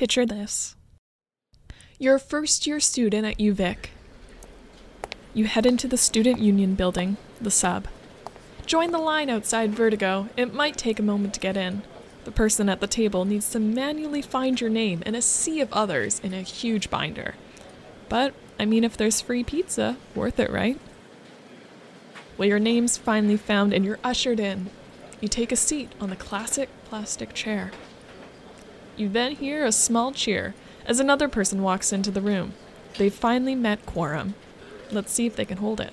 Picture this. You're a first year student at UVic. You head into the student union building, the sub. Join the line outside Vertigo. It might take a moment to get in. The person at the table needs to manually find your name in a sea of others in a huge binder. But, I mean, if there's free pizza, worth it, right? Well, your name's finally found and you're ushered in. You take a seat on the classic plastic chair. You then hear a small cheer as another person walks into the room. They've finally met quorum. Let's see if they can hold it.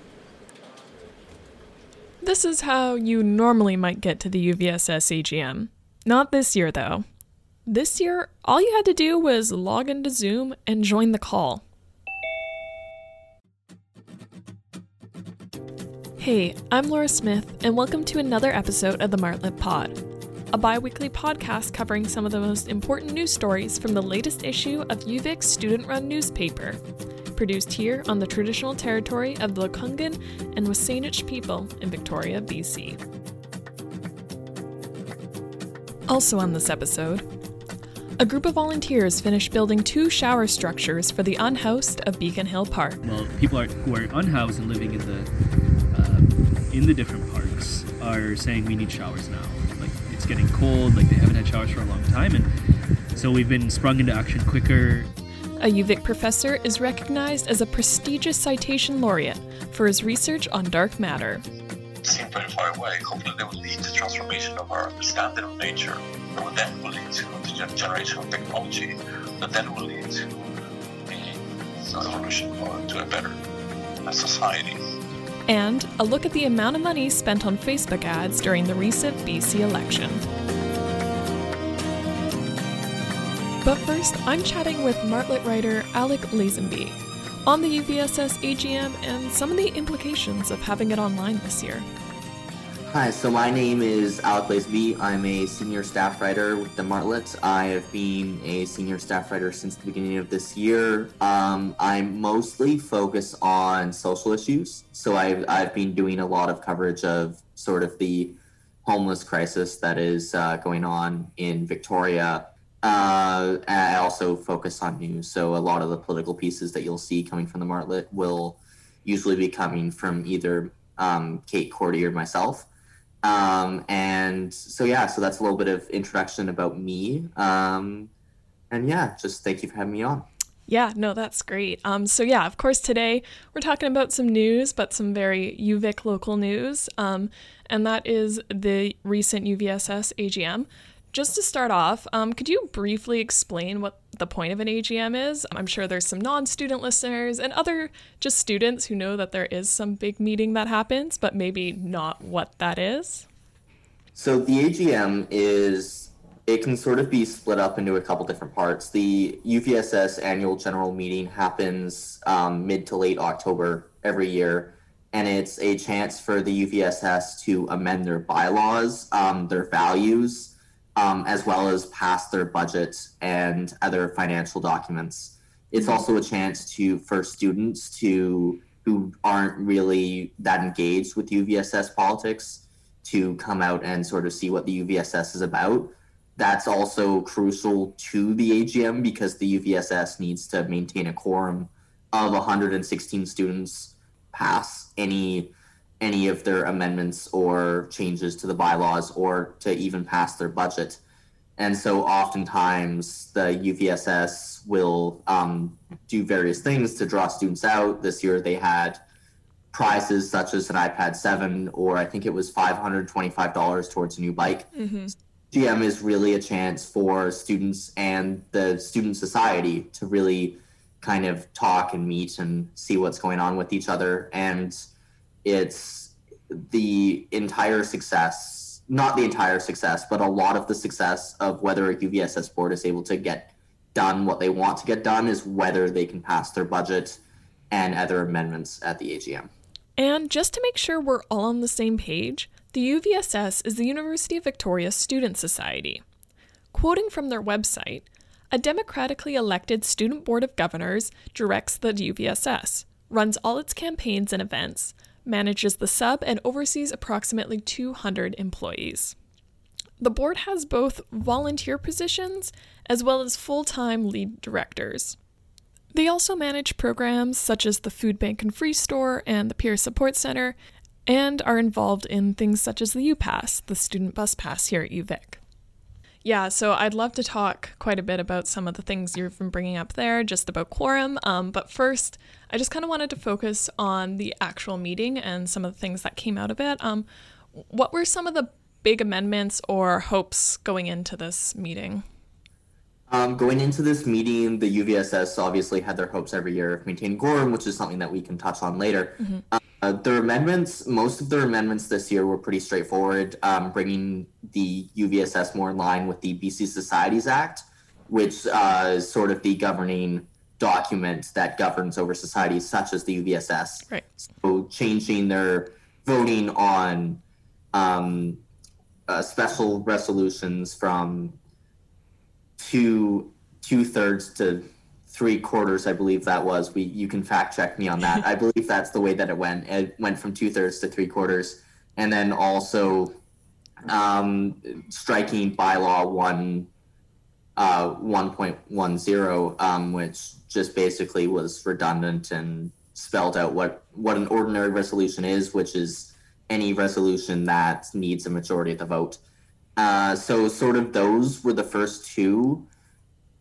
This is how you normally might get to the UVSS AGM. Not this year, though. This year, all you had to do was log into Zoom and join the call. Hey, I'm Laura Smith, and welcome to another episode of the Martlet Pod, a bi weekly podcast covering some of the most important news stories from the latest issue of UVic's student run newspaper produced here on the traditional territory of the Lekwungen and Wasanich people in Victoria, BC. Also on this episode, a group of volunteers finished building two shower structures for the unhoused of Beacon Hill Park. Well, people are, who are unhoused and living in the uh, in the different parks are saying we need showers now. Like it's getting cold, like they haven't had showers for a long time, and so we've been sprung into action quicker a UVic professor is recognized as a prestigious citation laureate for his research on dark matter. Seem very far away. Hopefully, they will lead to transformation of our understanding of nature, that will then will lead to the generation of technology, that then will lead to the evolution to a better society. And a look at the amount of money spent on Facebook ads during the recent BC election. But first, I'm chatting with Martlet writer Alec Lazenby on the UVSS AGM and some of the implications of having it online this year. Hi, so my name is Alec Lazenby. I'm a senior staff writer with the Martlet. I have been a senior staff writer since the beginning of this year. Um, I'm mostly focused on social issues. So I've, I've been doing a lot of coverage of sort of the homeless crisis that is uh, going on in Victoria uh, I also focus on news. So a lot of the political pieces that you'll see coming from the Martlet will usually be coming from either um, Kate Cordy or myself. Um, and so, yeah, so that's a little bit of introduction about me. Um, and yeah, just thank you for having me on. Yeah, no, that's great. Um, so yeah, of course, today we're talking about some news, but some very UVic local news, um, and that is the recent UVSS AGM. Just to start off, um, could you briefly explain what the point of an AGM is? I'm sure there's some non student listeners and other just students who know that there is some big meeting that happens, but maybe not what that is. So the AGM is, it can sort of be split up into a couple different parts. The UVSS annual general meeting happens um, mid to late October every year and it's a chance for the UVSS to amend their bylaws, um, their values, um, as well as pass their budget and other financial documents. It's also a chance to for students to who aren't really that engaged with UVSS politics to come out and sort of see what the UVSS is about. That's also crucial to the AGM because the UVSS needs to maintain a quorum of 116 students pass any any of their amendments or changes to the bylaws or to even pass their budget. And so oftentimes the UVSS will um, do various things to draw students out. This year they had prizes such as an iPad 7 or I think it was $525 towards a new bike. Mm-hmm. GM is really a chance for students and the student society to really kind of talk and meet and see what's going on with each other. And it's the entire success, not the entire success, but a lot of the success of whether a UVSS board is able to get done what they want to get done is whether they can pass their budget and other amendments at the AGM. And just to make sure we're all on the same page, the UVSS is the University of Victoria Student Society. Quoting from their website, a democratically elected student board of governors directs the UVSS, runs all its campaigns and events, manages the sub, and oversees approximately 200 employees. The board has both volunteer positions as well as full time lead directors. They also manage programs such as the Food Bank and Free Store and the Peer Support Center, and are involved in things such as the UPass, the student bus pass here at UVic. Yeah, so I'd love to talk quite a bit about some of the things you've been bringing up there, just about quorum. Um, but first, I just kind of wanted to focus on the actual meeting and some of the things that came out of it. Um, what were some of the big amendments or hopes going into this meeting? Um, going into this meeting, the UVSS obviously had their hopes every year of maintaining quorum, which is something that we can touch on later. Mm-hmm. Uh, their amendments, most of their amendments this year were pretty straightforward, um, bringing the UVSS more in line with the BC Societies Act, which uh, is sort of the governing document that governs over societies such as the UVSS. Right. So changing their voting on um, uh, special resolutions from two two thirds to three quarters, I believe that was. We you can fact check me on that. I believe that's the way that it went. It went from two thirds to three quarters, and then also um, striking bylaw one uh, one point one zero, um, which just basically was redundant and spelled out what what an ordinary resolution is, which is any resolution that needs a majority of the vote. Uh, so sort of those were the first two.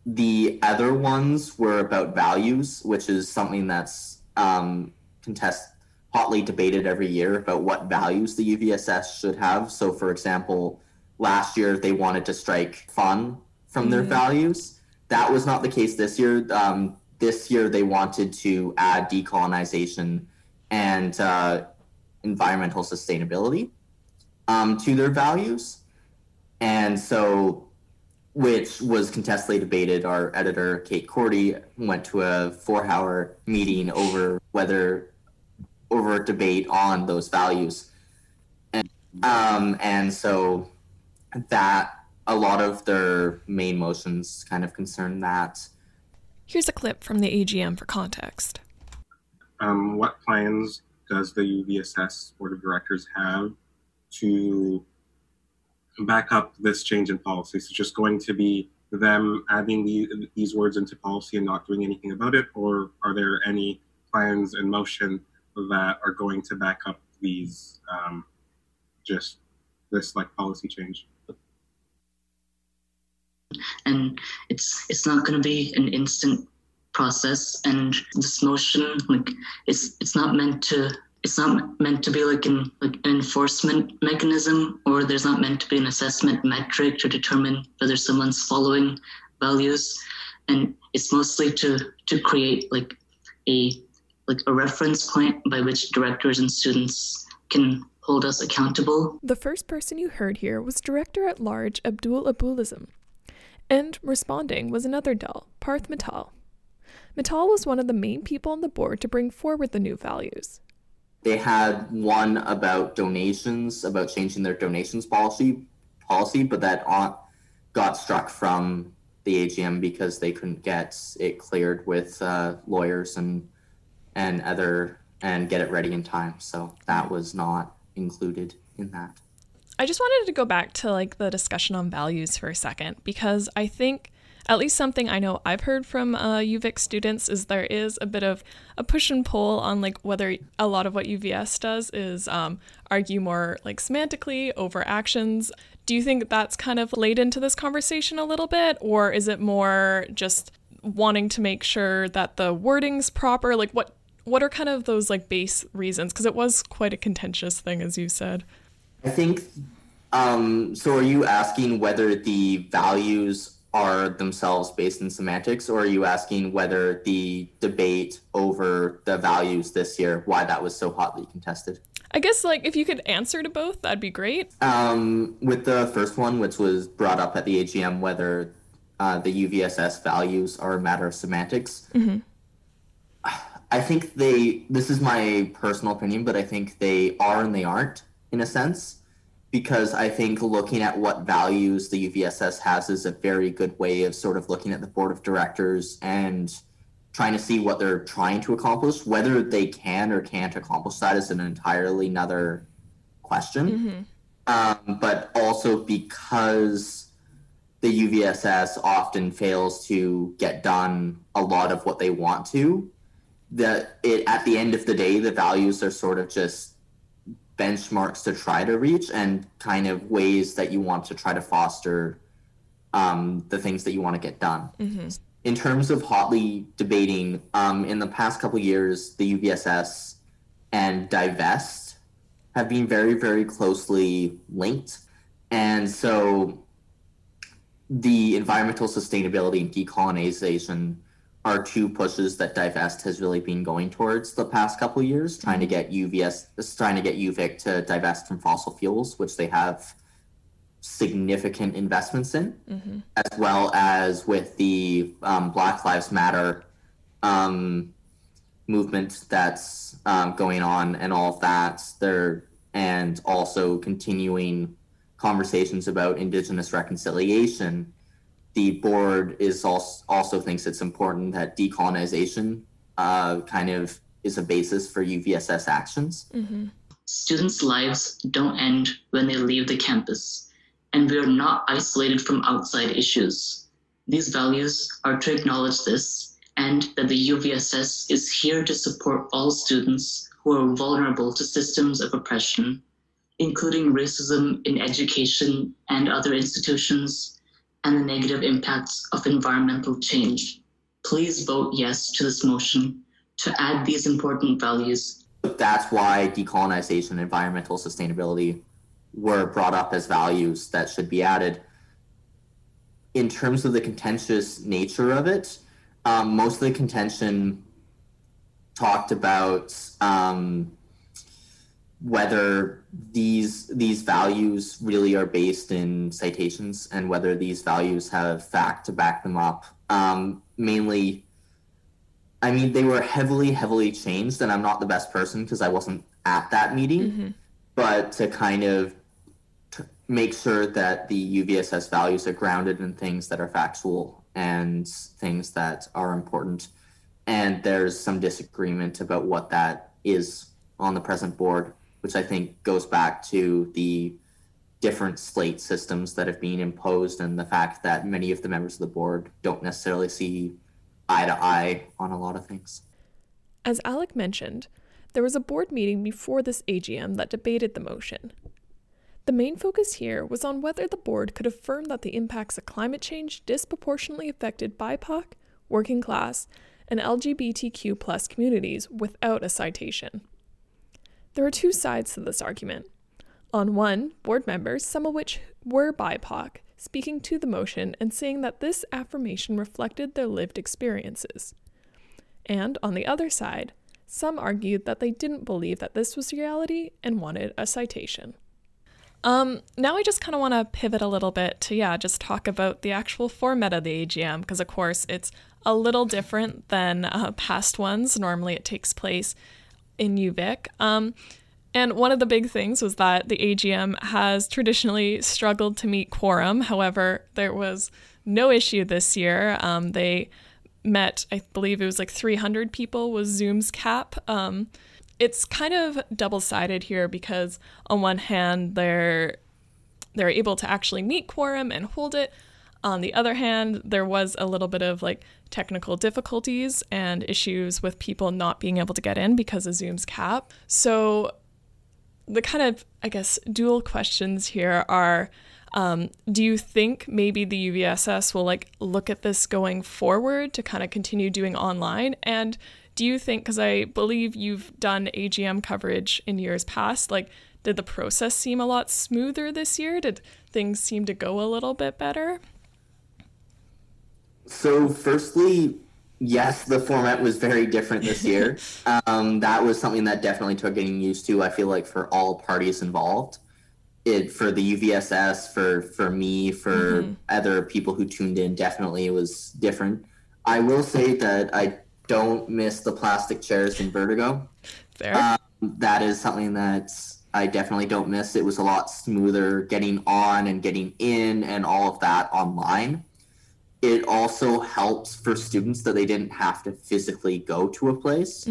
The other ones were about values, which is something that's um, contest hotly debated every year about what values the UVSS should have. So, for example, last year they wanted to strike fun from mm-hmm. their values. That was not the case this year. Um, this year they wanted to add decolonization and uh, environmental sustainability um, to their values and so which was contestedly debated. Our editor Kate Cordy went to a four-hour meeting over whether over a debate on those values, and, um, and so that a lot of their main motions kind of concern that. Here's a clip from the AGM for context. Um, what plans does the UVSS Board of Directors have to back up this change in policy? Is it just going to be them adding the, these words into policy and not doing anything about it, or are there any plans in motion that are going to back up these um, just this like policy change? And it's it's not going to be an instant process, and this motion like it's it's not meant to it's not meant to be like an like an enforcement mechanism or there's not meant to be an assessment metric to determine whether someone's following values and it's mostly to to create like a like a reference point by which directors and students can hold us accountable. The first person you heard here was director at large Abdul Abulism. And responding was another Dal, Parth Mittal. Mittal was one of the main people on the board to bring forward the new values. They had one about donations, about changing their donations policy, policy, but that got struck from the AGM because they couldn't get it cleared with uh, lawyers and and other and get it ready in time. So that was not included in that. I just wanted to go back to like the discussion on values for a second because I think at least something I know I've heard from uh, UVic students is there is a bit of a push and pull on like whether a lot of what UVS does is um, argue more like semantically over actions. Do you think that's kind of laid into this conversation a little bit, or is it more just wanting to make sure that the wording's proper? Like what what are kind of those like base reasons? Because it was quite a contentious thing, as you said. I think. Um, so, are you asking whether the values are themselves based in semantics, or are you asking whether the debate over the values this year, why that was so hotly contested? I guess like if you could answer to both, that'd be great. Um, with the first one, which was brought up at the AGM, whether uh, the UVSS values are a matter of semantics. Mm-hmm. I think they. This is my personal opinion, but I think they are and they aren't in a sense because I think looking at what values the UVSS has is a very good way of sort of looking at the board of directors and trying to see what they're trying to accomplish. Whether they can or can't accomplish that is an entirely another question. Mm-hmm. um, but also because the UVSS often fails to get done a lot of what they want to. That it at the end of the day, the values are sort of just benchmarks to try to reach and kind of ways that you want to try to foster um, the things that you want to get done. In terms of hotly debating, um, in the past couple years, the UVSS and divest have been very, very closely linked. And so the environmental sustainability and decolonization are two pushes that divest has really been going towards the past couple of years, trying to get UVS, trying to get UVic to divest from fossil fuels, which they have significant investments in, as well as with the um, Black Lives Matter um, movement that's um, going on and all of that. There and also continuing conversations about Indigenous reconciliation. The board is also also thinks it's important that decolonization uh, kind of is a basis for UVSS actions. Students' lives don't end when they leave the campus, and we are not isolated from outside issues. These values are to acknowledge this and that the UVSS is here to support all students who are vulnerable to systems of oppression, including racism in education and other institutions, and the negative impacts of environmental change. Please vote yes to this motion to add these important values That's why decolonization and environmental sustainability were brought up as values that should be added. In terms of the contentious nature of it, um, most of the contention talked about um, whether these these values really are based in citations and whether these values have fact to back them up. Um, mainly, I mean, they were heavily, heavily changed, and I'm not the best person because I wasn't at that meeting. But to kind of t- make sure that the UVSS values are grounded in things that are factual and things that are important. And there's some disagreement about what that is on the present board, which I think goes back to the different slate systems that have been imposed and the fact that many of the members of the board don't necessarily see eye to eye on a lot of things. As Alec mentioned, there was a board meeting before this AGM that debated the motion. The main focus here was on whether the board could affirm that the impacts of climate change disproportionately affected BIPOC, working class, and LGBTQ communities without a citation. There are two sides to this argument. On one, board members, some of which were BIPOC, speaking to the motion and saying that this affirmation reflected their lived experiences. And on the other side, some argued that they didn't believe that this was reality and wanted a citation. Um, now I just kind of want to pivot a little bit to, yeah, just talk about the actual format of the AGM, because of course it's a little different than uh, past ones. Normally it takes place in UVic. Um, and one of the big things was that the AGM has traditionally struggled to meet quorum. However, there was no issue this year. Um, they met, I believe it was like 300 people was Zoom's cap. Um, it's kind of double sided here because on one hand they're they're able to actually meet quorum and hold it. On the other hand, there was a little bit of like technical difficulties and issues with people not being able to get in because of Zoom's cap. So the kind of I guess dual questions here are um, do you think maybe the UVSS will like look at this going forward to kind of continue doing online? And do you think, because I believe you've done AGM coverage in years past, like did the process seem a lot smoother this year? Did things seem to go a little bit better? So, firstly, yes, the format was very different this year. um, that was something that definitely took getting used to. I feel like for all parties involved, it for the UVSS, for for me, for other people who tuned in, definitely it was different. I will say that I don't miss the plastic chairs in Vertigo. Fair. Um, that is something that I definitely don't miss. It was a lot smoother getting on and getting in and all of that online. It also helps for students that they didn't have to physically go to a place.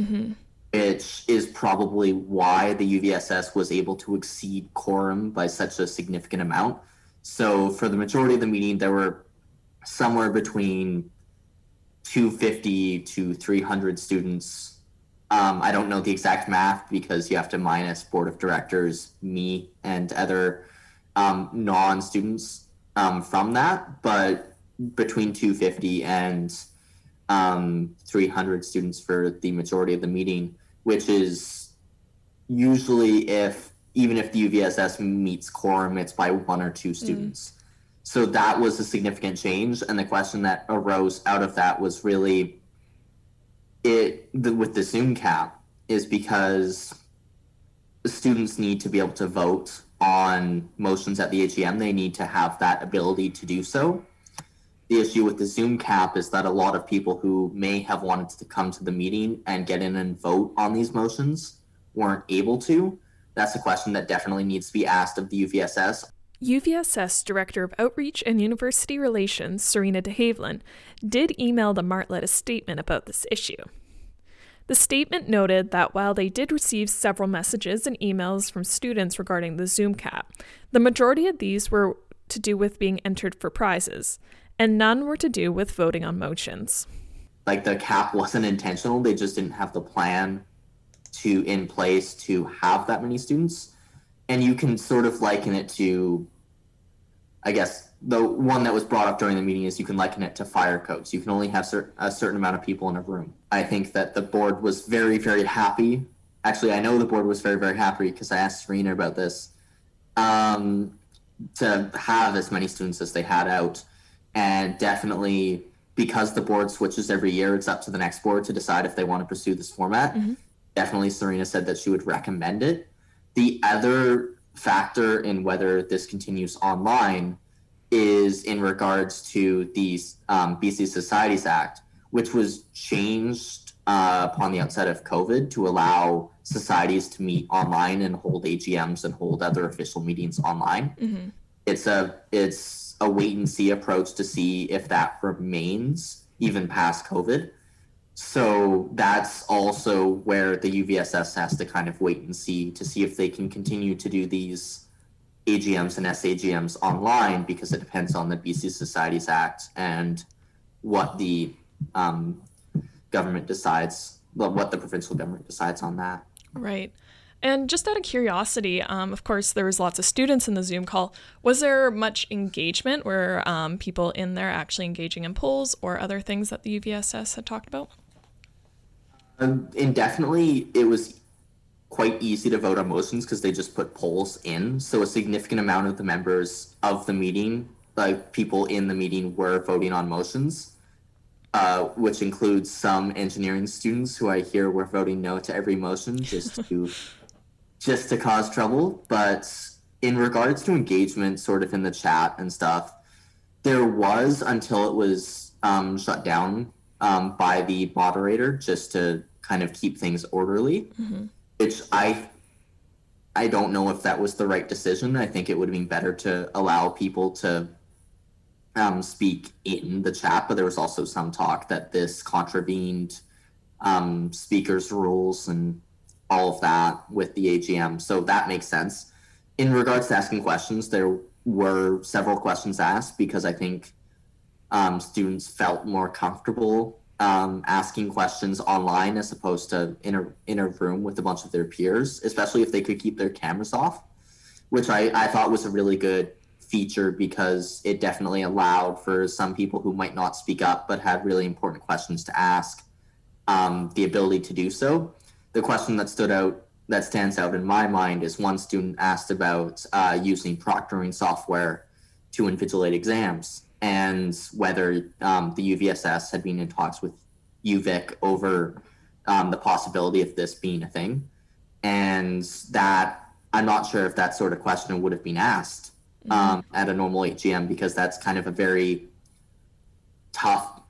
which is probably why the UVSS was able to exceed quorum by such a significant amount. So for the majority of the meeting, there were somewhere between 250 to 300 students. Um, I don't know the exact math because you have to minus board of directors, me, and other um, non-students um, from that. But between 250 and um, 300 students for the majority of the meeting, which is usually if even if the UVSS meets quorum, it's by one or two students. So that was a significant change, and the question that arose out of that was really it the, with the Zoom cap is because students need to be able to vote on motions at the AGM. They need to have that ability to do so the issue with the Zoom cap is that a lot of people who may have wanted to come to the meeting and get in and vote on these motions weren't able to. That's a question that definitely needs to be asked of the UVSS. UVSS Director of Outreach and University Relations, Serena de Havilland, did email the Martlet a statement about this issue. The statement noted that while they did receive several messages and emails from students regarding the Zoom cap, the majority of these were to do with being entered for prizes, and none were to do with voting on motions. Like the cap wasn't intentional, they just didn't have the plan to in place to have that many students. And you can sort of liken it to I guess the one that was brought up during the meeting is you can liken it to fire codes. You can only have cer- a certain amount of people in a room. I think that the board was very, very happy. Actually, I know the board was very, very happy because I asked Serena about this um, to have as many students as they had out and definitely because the board switches every year, it's up to the next board to decide if they want to pursue this format. Mm-hmm. Definitely, Serena said that she would recommend it. The other factor in whether this continues online is in regards to the um, BC Societies Act, which was changed uh, upon the outset of COVID to allow societies to meet online and hold AGMs and hold other official meetings online. Mm-hmm. It's a it's a wait and see approach to see if that remains even past COVID. So that's also where the UVSS has to kind of wait and see to see if they can continue to do these AGMs and SAGMs online because it depends on the BC Societies Act and what the um, government decides, what the provincial government decides on that. Right. And just out of curiosity, um, of course, there was lots of students in the Zoom call. Was there much engagement? Were um, people in there actually engaging in polls or other things that the UVSS had talked about? Um, indefinitely, it was quite easy to vote on motions because they just put polls in. So a significant amount of the members of the meeting, like people in the meeting, were voting on motions. Uh, which includes some engineering students who I hear were voting no to every motion just to just to cause trouble. But in regards to engagement, sort of in the chat and stuff, there was until it was um, shut down um, by the moderator just to kind of keep things orderly, mm-hmm. which I I don't know if that was the right decision. I think it would have been better to allow people to um, speak in the chat, but there was also some talk that this contravened um, speakers' rules and all of that with the AGM. So that makes sense. In regards to asking questions, there were several questions asked because I think um, students felt more comfortable um, asking questions online as opposed to in a in a room with a bunch of their peers, especially if they could keep their cameras off, which I, I thought was a really good feature because it definitely allowed for some people who might not speak up but had really important questions to ask um, the ability to do so the question that stood out that stands out in my mind is one student asked about uh, using proctoring software to invigilate exams and whether um, the UVSS had been in talks with UVic over um, the possibility of this being a thing. And that I'm not sure if that sort of question would have been asked um, mm-hmm. at a normal AGM because that's kind of a very tough,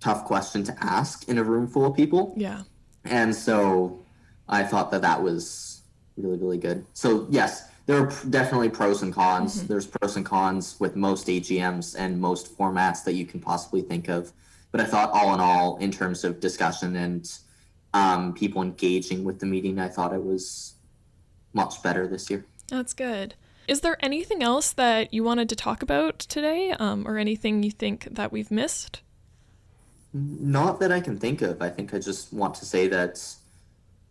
tough question to ask in a room full of people. Yeah. And so I thought that that was really really good. So yes, there are definitely pros and cons. Mm-hmm. There's pros and cons with most AGMs and most formats that you can possibly think of. But I thought all in all, in terms of discussion and um, people engaging with the meeting. I thought it was much better this year. That's good. Is there anything else that you wanted to talk about today, um, or anything you think that we've missed? Not that I can think of. I think I just want to say that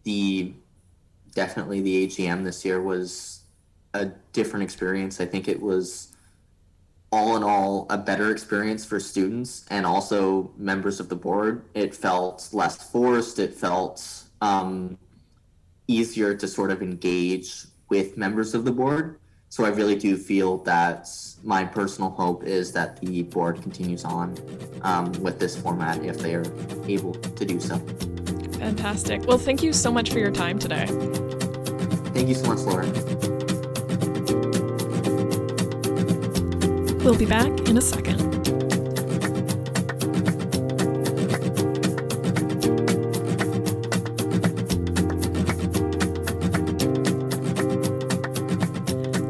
the definitely the AGM this year was a different experience. I think it was all in all a better experience for students and also members of the board. It felt less forced. It felt um, easier to sort of engage with members of the board. So I really do feel that my personal hope is that the board continues on um, with this format if they are able to do so. Fantastic. Well, thank you so much for your time today. Thank you so much, Lauren. We'll be back in a second.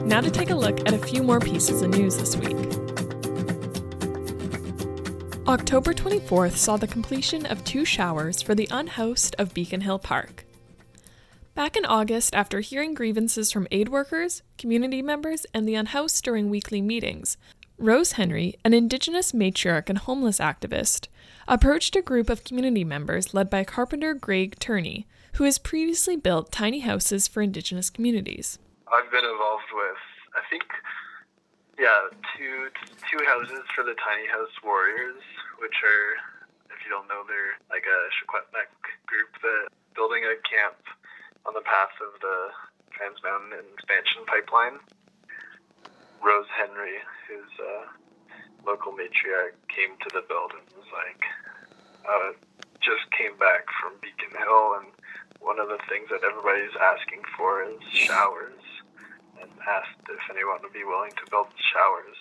Now to take a look at a few more pieces of news this week. October 24th saw the completion of two showers for the unhoused of Beacon Hill Park. Back in August, after hearing grievances from aid workers, community members, and the unhoused during weekly meetings, Rose Henry, an Indigenous matriarch and homeless activist, approached a group of community members led by carpenter Greg Turney, who has previously built tiny houses for Indigenous communities. I've been involved with, I think, yeah, two two houses for the Tiny House Warriors, which are, if you don't know, they're like a Secwepemc group that building a camp on the path of the Trans Mountain Expansion Pipeline. Rose Henry, who's a local matriarch, came to the build and was like, uh, just came back from Beacon Hill, and one of the things that everybody's asking for is showers, and asked if anyone would be willing to build showers.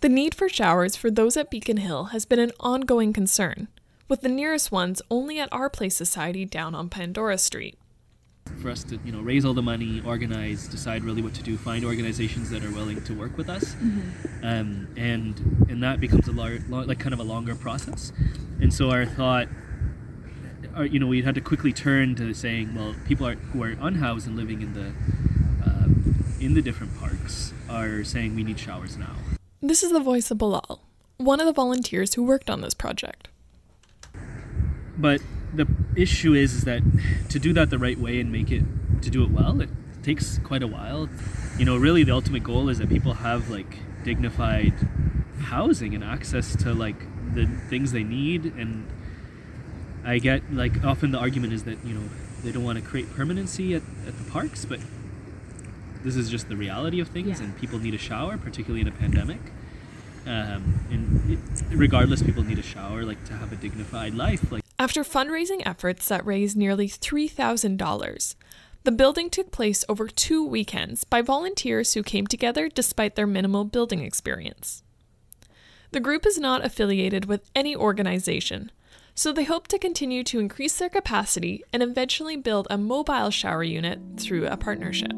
The need for showers for those at Beacon Hill has been an ongoing concern, with the nearest ones only at Our Place Society down on Pandora Street. For us to, you know, raise all the money, organize, decide really what to do, find organizations that are willing to work with us, um, and and that becomes a lar- lo- like kind of a longer process. And so our thought, our, you know, we had to quickly turn to saying, well, people are who are unhoused and living in the um, in the different parks are saying we need showers now. This is the voice of Bilal, one of the volunteers who worked on this project. But the issue is, is that to do that the right way and make it to do it well, it takes quite a while. You know, really the ultimate goal is that people have like dignified housing and access to like the things they need and I get like often the argument is that, you know, they don't want to create permanency at, at the parks, but this is just the reality of things and people need a shower, particularly in a pandemic. Um, and it, regardless, people need a shower, like to have a dignified life. Like After fundraising efforts that raised nearly $3,000, the building took place over two weekends by volunteers who came together despite their minimal building experience. The group is not affiliated with any organization, so they hope to continue to increase their capacity and eventually build a mobile shower unit through a partnership.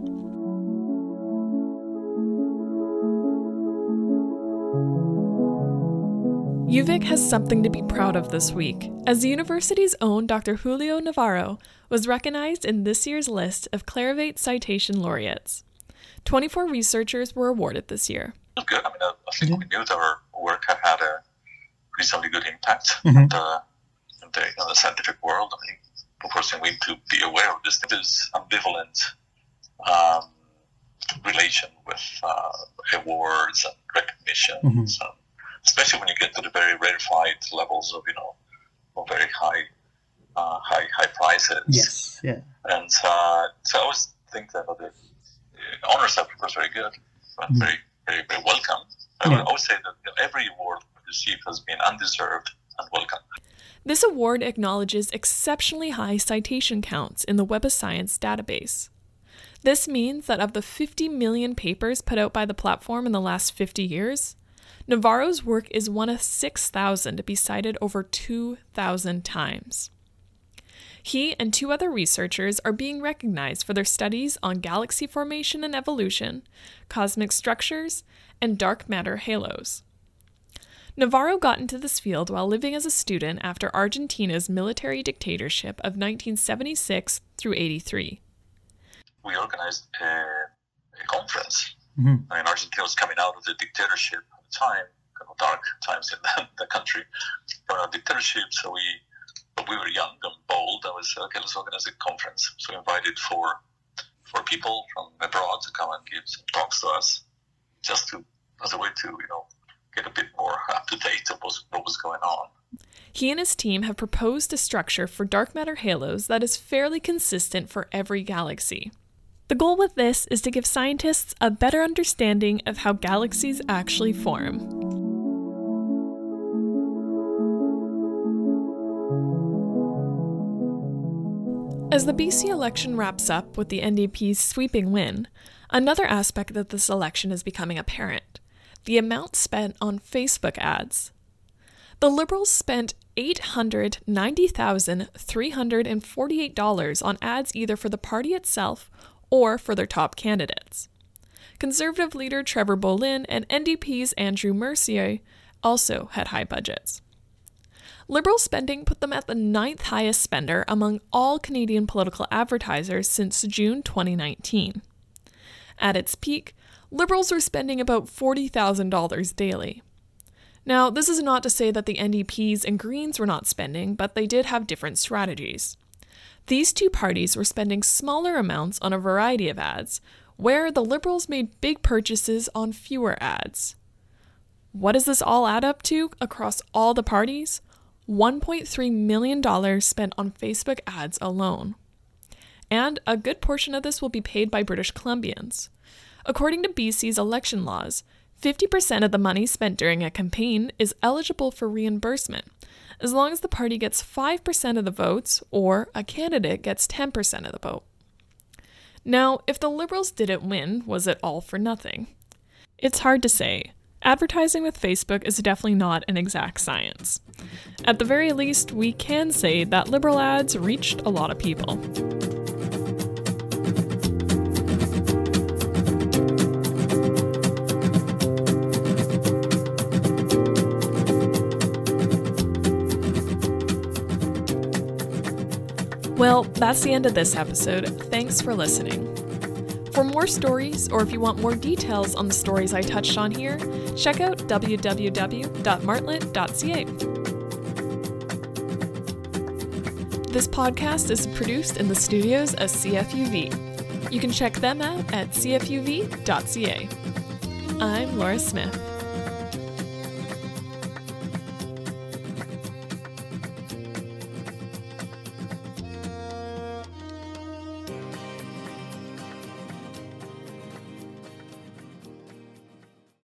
UVic has something to be proud of this week, as the university's own Dr. Julio Navarro was recognized in this year's list of Clarivate Citation Laureates. 24 researchers were awarded this year. Good. I mean, I, I think we knew that our work had had a reasonably good impact Mhm. in, the, in, the, in the scientific world. I mean, of course, we need to be aware of this. This ambivalent um, relation with uh, awards and recognitions, um, especially when you get to the very rarefied levels of, you know, of very high, uh, high, high prizes. Yes. Yeah. And uh, so I always think that the uh, honors are, of course, very good, but Mm. very, very, very welcome. I Yeah. would always say that you know, every award received has been undeserved and welcome. This award acknowledges exceptionally high citation counts in the Web of Science database. This means that of the 50 million papers put out by the platform in the last 50 years, Navarro's work is one of 6,000 to be cited over 2,000 times. He and two other researchers are being recognized for their studies on galaxy formation and evolution, cosmic structures, and dark matter halos. Navarro got into this field while living as a student after Argentina's military dictatorship of 1976 through 83. We organized a, a conference. Mm-hmm. I mean, Argentina was coming out of the dictatorship at the time, kind of dark times in the, the country, a dictatorship. So we, we were young and bold. I was okay. Let's organize a conference. So we invited four, four people from abroad to come and give some talks to us, just to as a way to you know get a bit more up to date of what was going on. He and his team have proposed a structure for dark matter halos that is fairly consistent for every galaxy. The goal with this is to give scientists a better understanding of how galaxies actually form. As the BC election wraps up with the NDP's sweeping win, another aspect of this election is becoming apparent the amount spent on Facebook ads. The Liberals spent $890,348 on ads either for the party itself or for their top candidates. Conservative leader Trevor Bolin and NDP's Andrew Mercier also had high budgets. Liberal spending put them at the ninth highest spender among all Canadian political advertisers since June 2019. At its peak, Liberals were spending about $40,000 daily. Now, this is not to say that the NDPs and Greens were not spending, but they did have different strategies. These two parties were spending smaller amounts on a variety of ads, where the Liberals made big purchases on fewer ads. What does this all add up to across all the parties? $1.3 million spent on Facebook ads alone. And a good portion of this will be paid by British Columbians. According to BC's election laws, 50% of the money spent during a campaign is eligible for reimbursement, as long as the party gets 5% of the votes or a candidate gets 10% of the vote. Now, if the Liberals didn't win, was it all for nothing? It's hard to say. Advertising with Facebook is definitely not an exact science. At the very least, we can say that Liberal ads reached a lot of people. That's the end of this episode. Thanks for listening. For more stories, or if you want more details on the stories I touched on here, check out www.martlet.ca. This podcast is produced in the studios of CFUV. You can check them out at cfuv.ca. I'm Laura Smith.